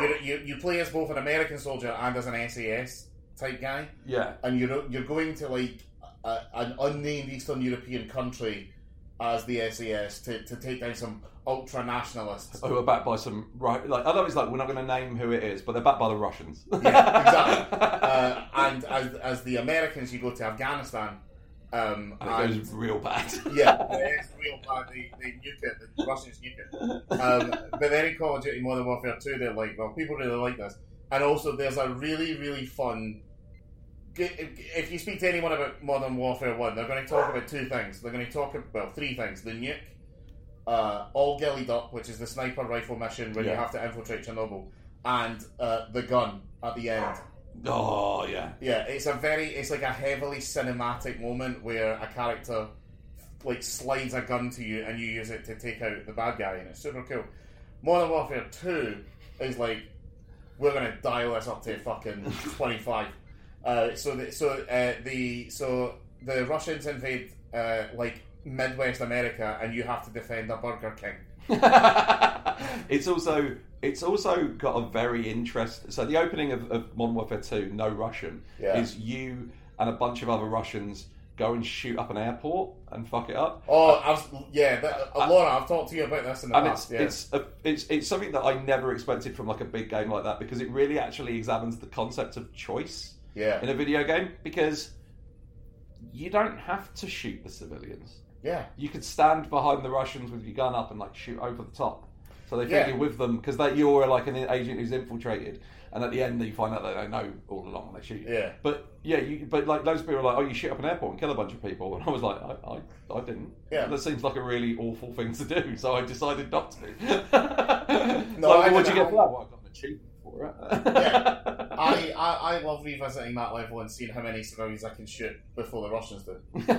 you you you play as both an American soldier and as an SAS type guy, yeah, and you're you're going to like a, an unnamed Eastern European country as the SAS to, to take down some ultra nationalists. who are backed by some right. Like, although it's like we're not going to name who it is, but they're backed by the Russians. Yeah, exactly. Uh, and as, as the Americans, you go to Afghanistan. Um, and it goes real bad. yeah, it's real bad. They, they nuke it. The Russians nuke it. Um, but then in Call of Duty Modern Warfare 2, they're like, well, people really like this. And also, there's a really, really fun. If you speak to anyone about Modern Warfare 1, they're going to talk about two things. They're going to talk about, well, three things the nuke, uh, all gillied up, which is the sniper rifle mission where you have to infiltrate Chernobyl, and uh, the gun at the end. Oh yeah. Yeah, it's a very, it's like a heavily cinematic moment where a character like slides a gun to you and you use it to take out the bad guy, and it's super cool. Modern Warfare Two is like we're gonna dial this up to fucking twenty five. Uh, so the, so uh, the so the Russians invade uh, like Midwest America, and you have to defend a Burger King. it's also it's also got a very interest. So the opening of, of Modern Warfare Two, No Russian, Yeah. is you and a bunch of other Russians go and shoot up an airport and fuck it up. Oh, I've, yeah, that, uh, Laura, I've talked to you about this in the and past. it's yeah. it's a, it's it's something that I never expected from like a big game like that because it really actually examines the concept of choice yeah, in a video game because you don't have to shoot the civilians. Yeah, You could stand behind the Russians with your gun up and like shoot over the top. So they think Yeah. you're with them because that you're like an agent who's infiltrated, and at the end you find out that they know all along and they shoot you. yeah. But yeah, you, but like loads of people are like, oh, you shoot up an airport and kill a bunch of people, and I was like, I, I, I didn't. Yeah. that seems like a really awful thing to do, so I decided not to. No, like, I what'd you get for that? Well, I got an achievement for it. Yeah. I, I, I love revisiting that level and seeing how many civilians I can shoot before the Russians do.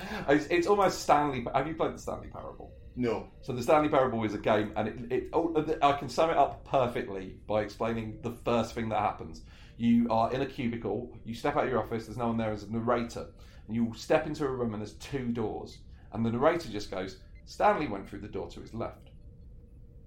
Um, it's, it's almost Stanley. Have you played the Stanley Parable? No. So the Stanley Parable is a game, and it, it oh, uh, I can sum it up perfectly by explaining the first thing that happens. You are in a cubicle. You step out of your office. There's no one there. There's a narrator, and you step into a room, and there's two doors, and the narrator just goes, "Stanley went through the door to his left."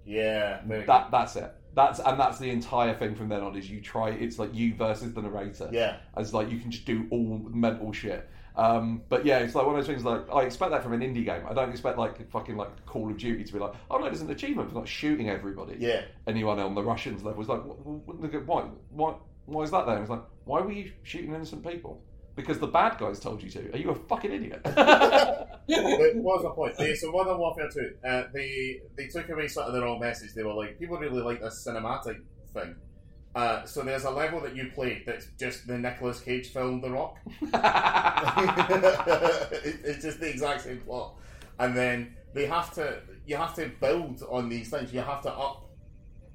Yeah. That that's it. That's and that's the entire thing from then on. Is you try. It's like you versus the narrator. Yeah. As like you can just do all mental shit. Um, but yeah, it's like one of those things. Like I expect that from an indie game. I don't expect like fucking like Call of Duty to be like, oh no, there's an achievement for not shooting everybody. Yeah. Anyone on the Russians level was like, "Wh- wh- look at why, why, why is that there? It's like, why were you shooting innocent people? Because the bad guys told you to. Are you a fucking idiot? But what was the point? They, so Modern Warfare 2, uh, they, they took away sort of their own message. They were like, people really like this cinematic thing. Uh, so there's a level that you played that's just the Nicolas Cage film The Rock. It- it's just the exact same plot, and then they have to you have to build on these things. You have to up,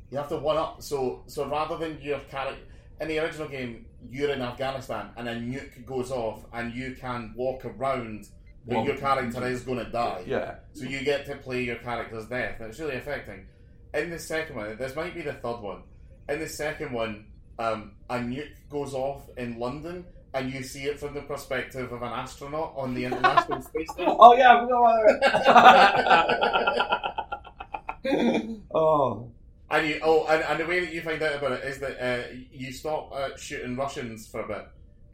you have to one up. So so rather than your character in the original game, you're in Afghanistan and a nuke goes off, and you can walk around, but Well, your character is going to die. yeah. So you get to play your character's death, and it's really affecting. In the second one, this might be the third one. In the second one, um, a nuke goes off in London, and you see it from the perspective of an astronaut on the International Space Station. Oh yeah, oh. And you, oh, and, and the way that you find out about it is that uh, you stop uh, shooting Russians for a bit,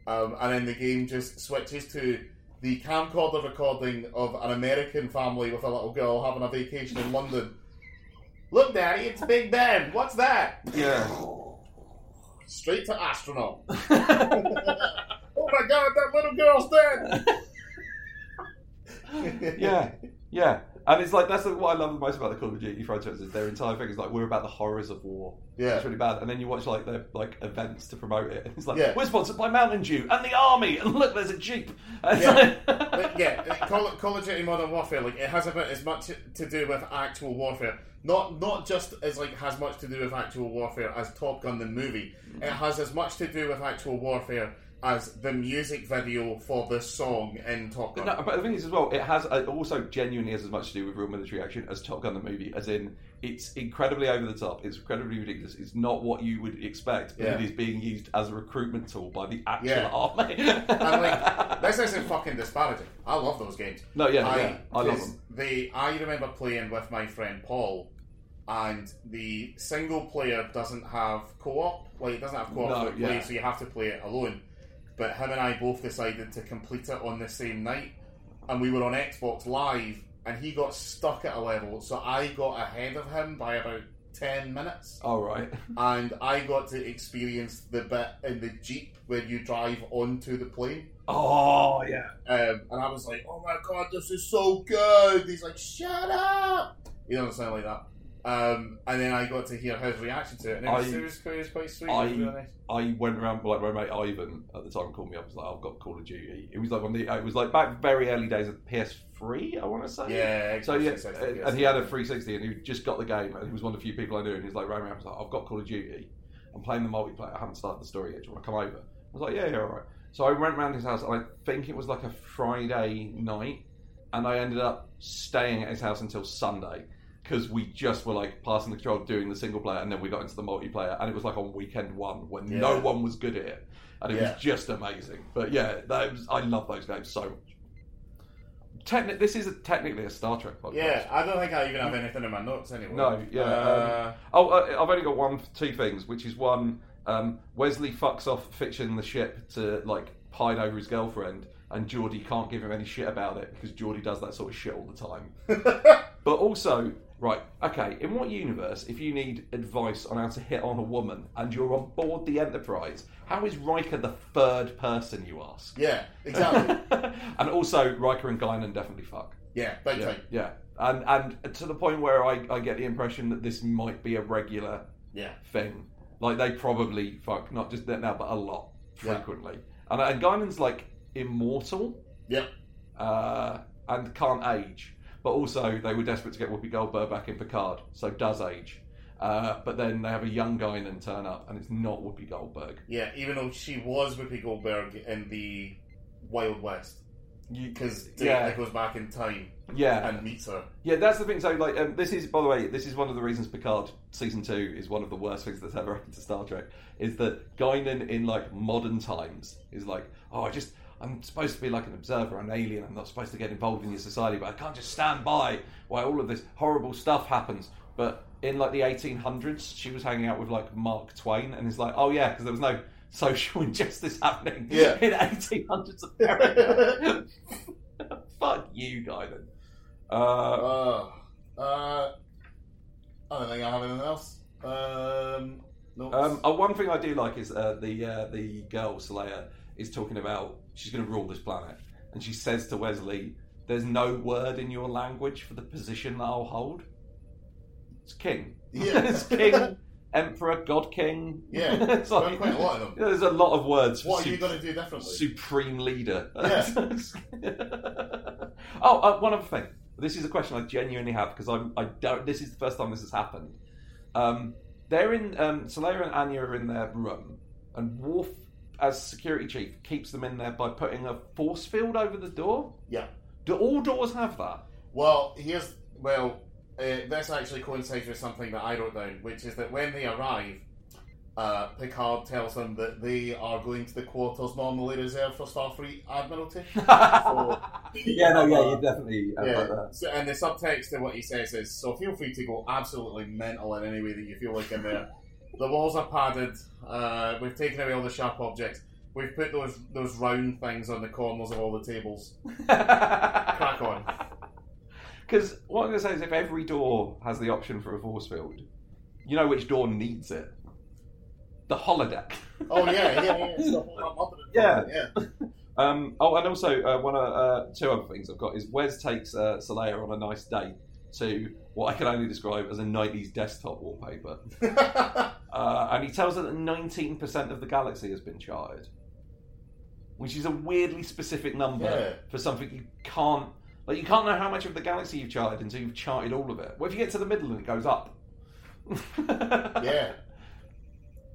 um, and then the game just switches to the camcorder recording of an American family with a little girl having a vacation in London. Look, Daddy, it's Big Ben. What's that? Yeah. Straight to astronaut. oh my God, that little girl's dead. yeah, yeah. And it's like that's what I love the most about the Call of Duty franchise is their entire thing is like we're about the horrors of war. Yeah. It's really bad. And then you watch like their like events to promote it. And it's like Yeah. we're sponsored by Mountain Dew and the army. And look, there's a jeep. And Yeah. like- yeah, Call, Call of Duty Modern Warfare, like it has about as much to do with actual warfare. Not not just as like has much to do with actual warfare as Top Gun the movie. Mm. It has as much to do with actual warfare as the music video for the song in Top Gun. no, but the thing is, as well, it has it also genuinely has as much to do with real military action as Top Gun the movie. As in, it's incredibly over the top. It's incredibly ridiculous. It's not what you would expect, but it Yeah. is being used as a recruitment tool by the actual Yeah. army. And like this isn't fucking disparaging. I love those games. no, yeah, I, yeah, I love them. They, I remember playing with my friend Paul, and the single player doesn't have co-op. Like it doesn't have co-op No, play, yeah. so you have to play it alone. But him and I both decided to complete it on the same night, and we were on Xbox Live, and he got stuck at a level, so I got ahead of him by about ten minutes, All right. and I got to experience the bit in the jeep where you drive onto the plane. Oh yeah. Um, and I was like, "Oh my god, this is so good!" He's like, "Shut up!" He doesn't sound like that. Um, and then I got to hear his reaction to it, and it was, I- it was, quite- it was quite sweet. I- it was really. I went around like my mate Ivan at the time called me up. Was like, I've got Call of Duty. It was like of the. It was like back very early days of PS3. I want to say. Yeah, So yeah, and he had a 360, and he just got the game, and he was one of the few people I knew, and he's like, "Rami, I was like, I've got Call of Duty. I'm playing the multiplayer. I haven't started the story yet. Do you want to come over?" I was like, "Yeah, yeah, all right." So I went round his house, and I think it was like a Friday night, and I ended up staying at his house until Sunday because we just were like passing the control, doing the single player, and then we got into the multiplayer, and it was like on weekend one when no one was good at it, and it Yeah. was just amazing. But yeah, that was, I love those games so much. Techni- this is a, technically a Star Trek podcast. Yeah, I don't think I even have anything in my notes anyway. No, yeah, Uh, Oh, uh, I've only got one, two things, which is one, um, Wesley fucks off fixing the ship to like hide over his girlfriend, and Geordi can't give him any shit about it because Geordi does that sort of shit all the time. But also, right, okay, in what universe, if you need advice on how to hit on a woman and you're on board the Enterprise, how is Riker the third person you ask? yeah, exactly. and also, Riker and Guinan definitely fuck. yeah, big Yeah, time. yeah. And and to the point where I, I get the impression that this might be a regular Yeah, thing. Like they probably fuck not just that now, but a lot Yeah. frequently. And and Guinan's like immortal Yeah. uh, and can't age, but also they were desperate to get Whoopi Goldberg back in Picard, so does age. Uh, but then they have a young Guinan turn up, and it's not Whoopi Goldberg. yeah. Even though she was Whoopi Goldberg in the Wild West, because yeah, goes back in time yeah, and meets her. Yeah, that's the thing. So, like, um, this is, by the way, this is one of the reasons Picard season two is one of the worst things that's ever happened to Star Trek. Is that Guinan in like modern times is like, oh, I just, I'm supposed to be like an observer, an alien. I'm not supposed to get involved in your society, but I can't just stand by while all of this horrible stuff happens. But in like the 1800s, she was hanging out with like Mark Twain, and it's like, oh yeah, because there was no social injustice happening Yeah. in 1800s America. Fuck you, Guinan. Uh, Uh, uh, I don't think I have anything else. Um. Um, uh, one thing I do like is uh, the uh, the girl Salia is talking about she's going to rule this planet, and she says to Wesley, "There's no word in your language for the position that I'll hold. It's king. Yeah. it's king, emperor, god king. Yeah. it's like, quite a lot of them. There's a lot of words. what are you going to do differently? Supreme leader. Yeah. oh, uh, one other thing. This is a question I genuinely have because I'm. I don't. This is the first time this has happened. Um, they're in. Um, Salia and Anya are in their room, and Worf, as security chief, keeps them in there by putting a force field over the door. Yeah. Do all doors have that? Well, here's well. Uh, this actually coincides with something that I wrote down, which is that when they arrive, uh, Picard tells them that they are going to the quarters normally reserved for Starfleet Admiralty. yeah, no, yeah, you definitely. have Yeah. that. So, and the subtext to what he says is, so feel free to go absolutely mental in any way that you feel like in there. The walls are padded. Uh, we've taken away all the sharp objects. We've put those those round things on the corners of all the tables. Crack on. Because what I'm going to say is, if every door has the option for a force field, you know which door needs it. The holodeck. Oh yeah, yeah, yeah. It's the whole up in the Yeah. yeah. Um, oh, and also uh, one of uh, two other things I've got is Wes takes uh, Salia on a nice date to what I can only describe as a '90s desktop wallpaper, uh, and he tells her that 19% of the galaxy has been charted, which is a weirdly specific number Yeah. for something you can't. Like you can't know how much of the galaxy you've charted until you've charted all of it. What if you get to the middle and it goes up? yeah.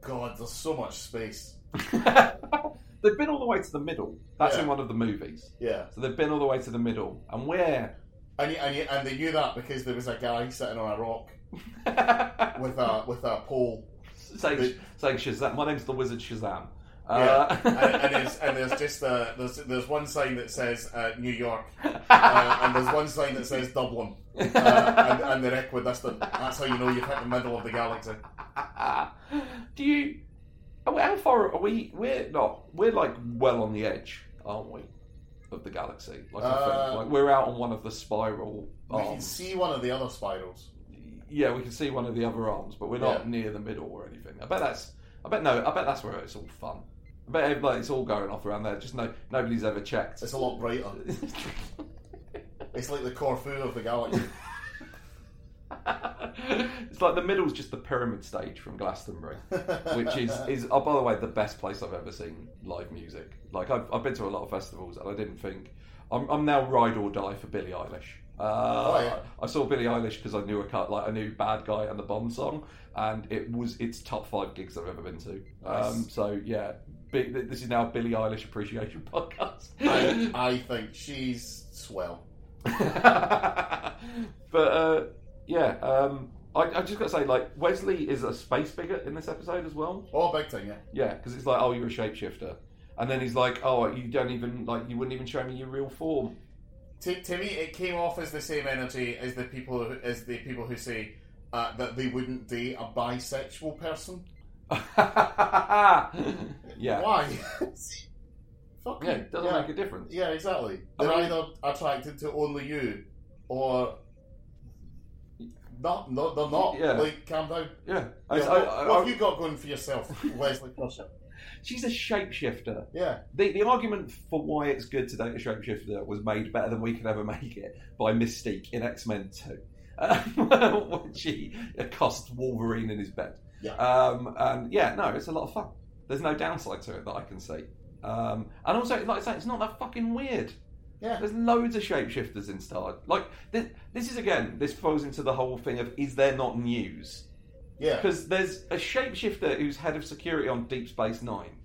God, there's so much space. they've been all the way to the middle. That's Yeah. in one of the movies. Yeah. So they've been all the way to the middle, and we're And, and, and they knew that because there was a guy sitting on a rock with a with a pole. saying, The- saying Shazam. My name's the Wizard Shazam. Yeah, Uh, and, and, there's, and there's just uh, there's there's one sign that says uh, New York, uh, and there's one sign that says Dublin, uh, and, and they're equidistant. That's how you know you've hit the middle of the galaxy. Do you? How far are we? We're not. We're like well on the edge, aren't we, of the galaxy? Like, I Uh, think. like we're out on one of the spiral Arms. We can see one of the other spirals. Yeah, we can see one of the other arms, but we're not Yeah. near the middle or anything. I bet that's. I bet no. I bet that's where it's all fun. I bet everybody, it's all going off around there. Just no. Nobody's ever checked. It's a lot brighter. It's like the Corfu of the galaxy. it's like the middle's just the pyramid stage from Glastonbury, which is is oh, by the way the best place I've ever seen live music. Like I've, I've been to a lot of festivals and I didn't think I'm, I'm now ride or die for Billie Eilish. Uh, Oh, yeah. I saw Billie Eilish because I knew a cut like I knew Bad Guy and the Bomb song, and it was it's top five gigs I've ever been to. Um, so yeah, big, this is now a Billie Eilish appreciation podcast. I, I think she's swell. but uh, yeah, um, I, I just got to say, like Wesley is a space bigot in this episode as well. Oh, big thing, yeah. Yeah, because it's like, oh, you're a shapeshifter, and then he's like, oh, you don't even like, you wouldn't even show me your real form. To, to me, it came off as the same energy as the people who, as the people who say uh, that they wouldn't date a bisexual person. yeah, Why? Fuck yeah, it doesn't yeah. make a difference. Yeah, exactly. They're mean- either attracted to only you, or not. No, they're not. Yeah. Like, calm down. Yeah, I- Yeah, I- what, I- what I- have you got going for yourself, Wesley Crusher? she's a shapeshifter. Yeah, The, the argument for why it's good to date a shapeshifter was made better than we could ever make it by Mystique in X Men 2. Um, when she accosts Wolverine in his bed. Yeah. Um, and yeah, no, it's a lot of fun. There's no downside to it that I can see. Um, and also, like I say, it's not that fucking weird. Yeah. There's loads of shapeshifters in Star. Like, this, this is again, this falls into the whole thing of is there not news? Yeah. Because there's a shapeshifter who's head of security on Deep Space Nine,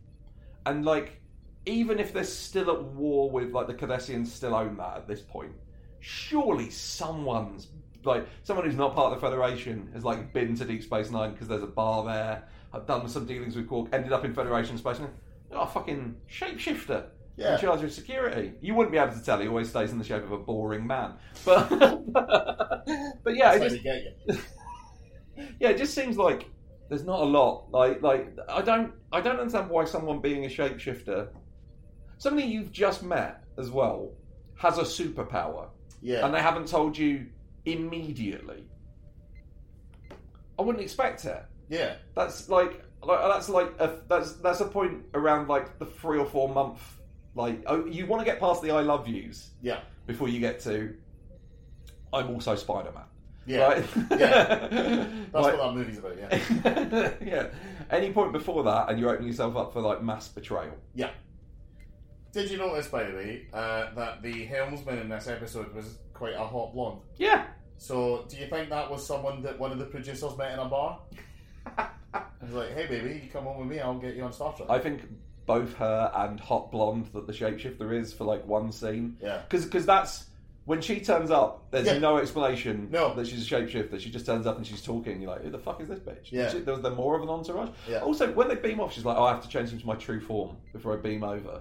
and like, even if they're still at war with like the Cardassians, still own that at this point. Surely someone's like someone who's not part of the Federation has like been to Deep Space Nine because there's a bar there. I've done some dealings with Quark, ended up in Federation space. Nine. Oh, fucking shapeshifter Yeah. in charge of security. You wouldn't be able to tell. He always stays in the shape of a boring man. But but yeah, it That's how just get you. yeah, it just seems like there's not a lot. Like, like I don't, I don't understand why someone being a shapeshifter, somebody you've just met as well, has a superpower, Yeah. and they haven't told you immediately. I wouldn't expect it. yeah. That's like, like that's like a, that's that's a point around like the three or four month. Like, oh, you want to get past the I love yous Yeah. before you get to. I'm also Spider Man. Yeah. Right? Yeah. Like- That's what that movie's about, yeah. yeah. Any point before that, and you're opening yourself up for like mass betrayal. Yeah. Did you notice, by the way, uh, that the helmsman in this episode was quite a hot blonde? Yeah. So, do you think that was someone that one of the producers met in a bar? He's like, "Hey, baby, you come home with me. I'll get you on Star Trek." I think both her and hot blonde that the shapeshifter is for like one scene. yeah, Because that's when she turns up. There's Yeah. no explanation No. that she's a shapeshifter. She just turns up and she's talking. You're like, who the fuck is this bitch? Yeah. She, there was there more of an entourage. Yeah. Also, when they beam off, she's like, oh, I have to change into my true form before I beam over.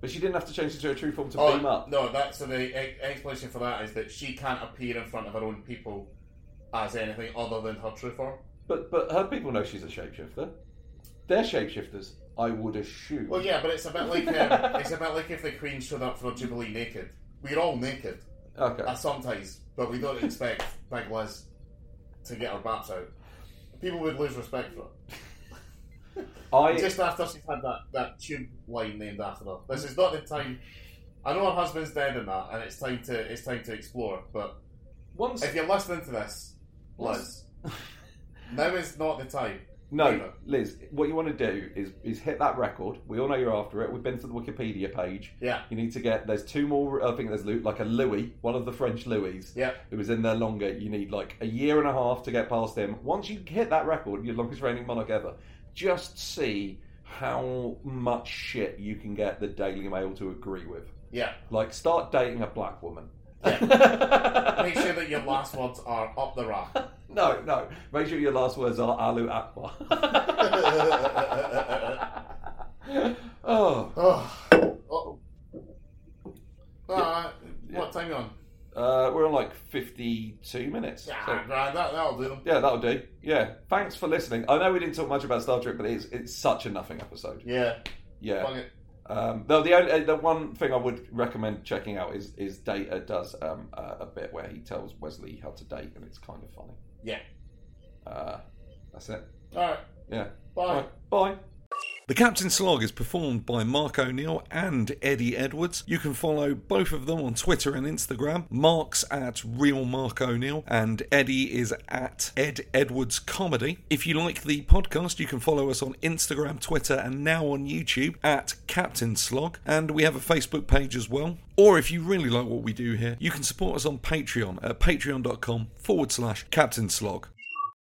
But she didn't have to change into her true form to Oh, beam up. No, that's so the e- explanation for that is that she can't appear in front of her own people as anything other than her true form. But but her people know she's a shapeshifter. They're shapeshifters, I would assume. Well, yeah, but it's a bit like um, it's a bit like if the Queen showed up for a Jubilee naked. We're all naked Okay. uh, sometimes, but we don't expect Big Liz to get her baps out. People would lose respect for her. I Just after she's had that, that tube line named after her. This is not the time. I know her husband's dead in that, and it's time to it's time to explore. But once if you're listening to this, Liz, now is not the time. No. Liz, what you want to do is is hit that record. We all know you're after it. We've been to the Wikipedia page. Yeah, You need to get. There's two more. I think there's like a Louis, one of the French Louis, yeah, who was in there longer. You need like a year and a half to get past him. Once you hit that record, your longest reigning monarch ever. Just see how much shit you can get the Daily Mail to agree with. yeah. Like, start dating a black woman. Make sure that your last words are up the rack. no, no. Make sure your last words are Alu Akbar. oh, oh. oh. Uh, what time you on? uh, we're on like 52 minutes. Yeah, So- grand. That, that'll do them. yeah, that'll do. Yeah, thanks for listening. I know we didn't talk much about Star Trek, but it's it's such a nothing episode. Yeah. Yeah. Um, though the only, uh, the one thing I would recommend checking out is is Data does um, uh, a bit where he tells Wesley how to date, and it's kind of funny. Yeah. Uh, that's it. All right. Yeah. Bye. Right. Bye. The Captain Slog is performed by Mark O'Neill and Eddie Edwards. You can follow both of them on Twitter and Instagram. Mark's at Real Mark O'Neill and Eddie is at Ed Edwards Comedy. If you like the podcast, you can follow us on Instagram, Twitter, and now on YouTube at Captain Slog. And we have a Facebook page as well. Or if you really like what we do here, you can support us on Patreon at patreon.com forward slash Captain Slog.